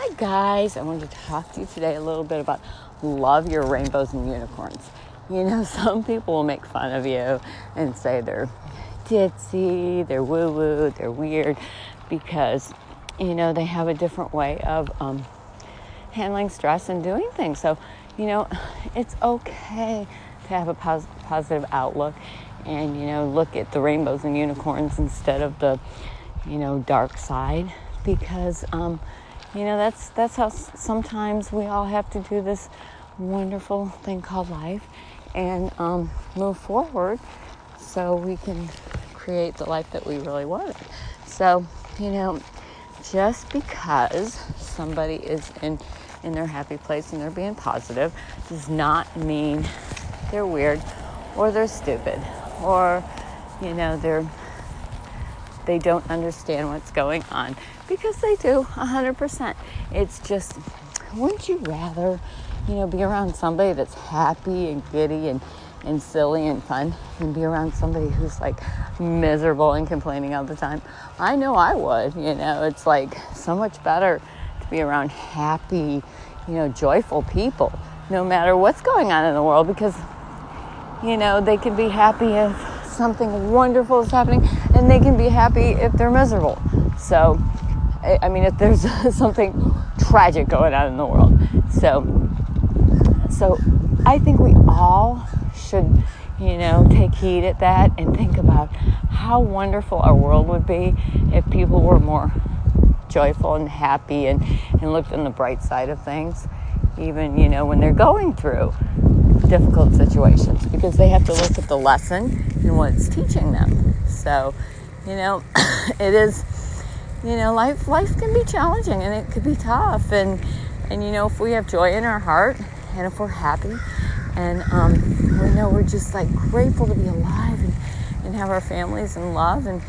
Hi, guys. I wanted to talk to you today a little bit about love your rainbows and unicorns. You know, some people will make fun of you and say they're ditzy, they're woo woo, they're weird because, you know, they have a different way of um, handling stress and doing things. So, you know, it's okay to have a pos- positive outlook and, you know, look at the rainbows and unicorns instead of the, you know, dark side because, um, you know, that's that's how sometimes we all have to do this wonderful thing called life and um, move forward so we can create the life that we really want. So, you know, just because somebody is in in their happy place and they're being positive does not mean they're weird or they're stupid or you know they're they don't understand what's going on because they do 100%. It's just, wouldn't you rather, you know, be around somebody that's happy and giddy and, and silly and fun than be around somebody who's like miserable and complaining all the time? I know I would, you know, it's like so much better to be around happy, you know, joyful people no matter what's going on in the world because, you know, they can be happy if something wonderful is happening and they can be happy if they're miserable. So, I mean, if there's something tragic going on in the world. So, so I think we all should, you know, take heed at that and think about how wonderful our world would be if people were more joyful and happy and, and looked on the bright side of things, even, you know, when they're going through difficult situations because they have to look at the lesson and what it's teaching them. So, you know, it is, you know, life life can be challenging and it could be tough. And and you know, if we have joy in our heart and if we're happy and um, we know we're just like grateful to be alive and, and have our families and love and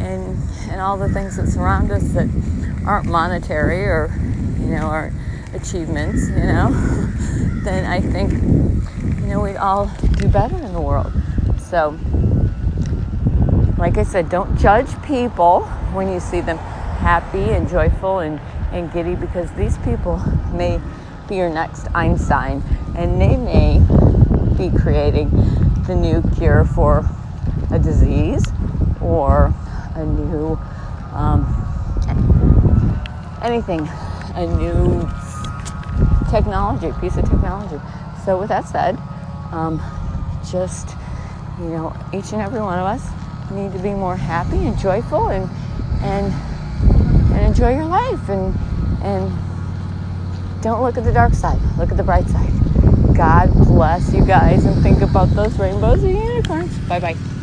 and and all the things that surround us that aren't monetary or you know aren't achievements, you know, then I think you know we'd all do better in the world. So like I said, don't judge people when you see them happy and joyful and, and giddy because these people may be your next Einstein and they may be creating the new cure for a disease or a new um, anything, a new technology, piece of technology. So, with that said, um, just you know, each and every one of us need to be more happy and joyful and and and enjoy your life and and don't look at the dark side. Look at the bright side. God bless you guys and think about those rainbows and unicorns. Bye bye.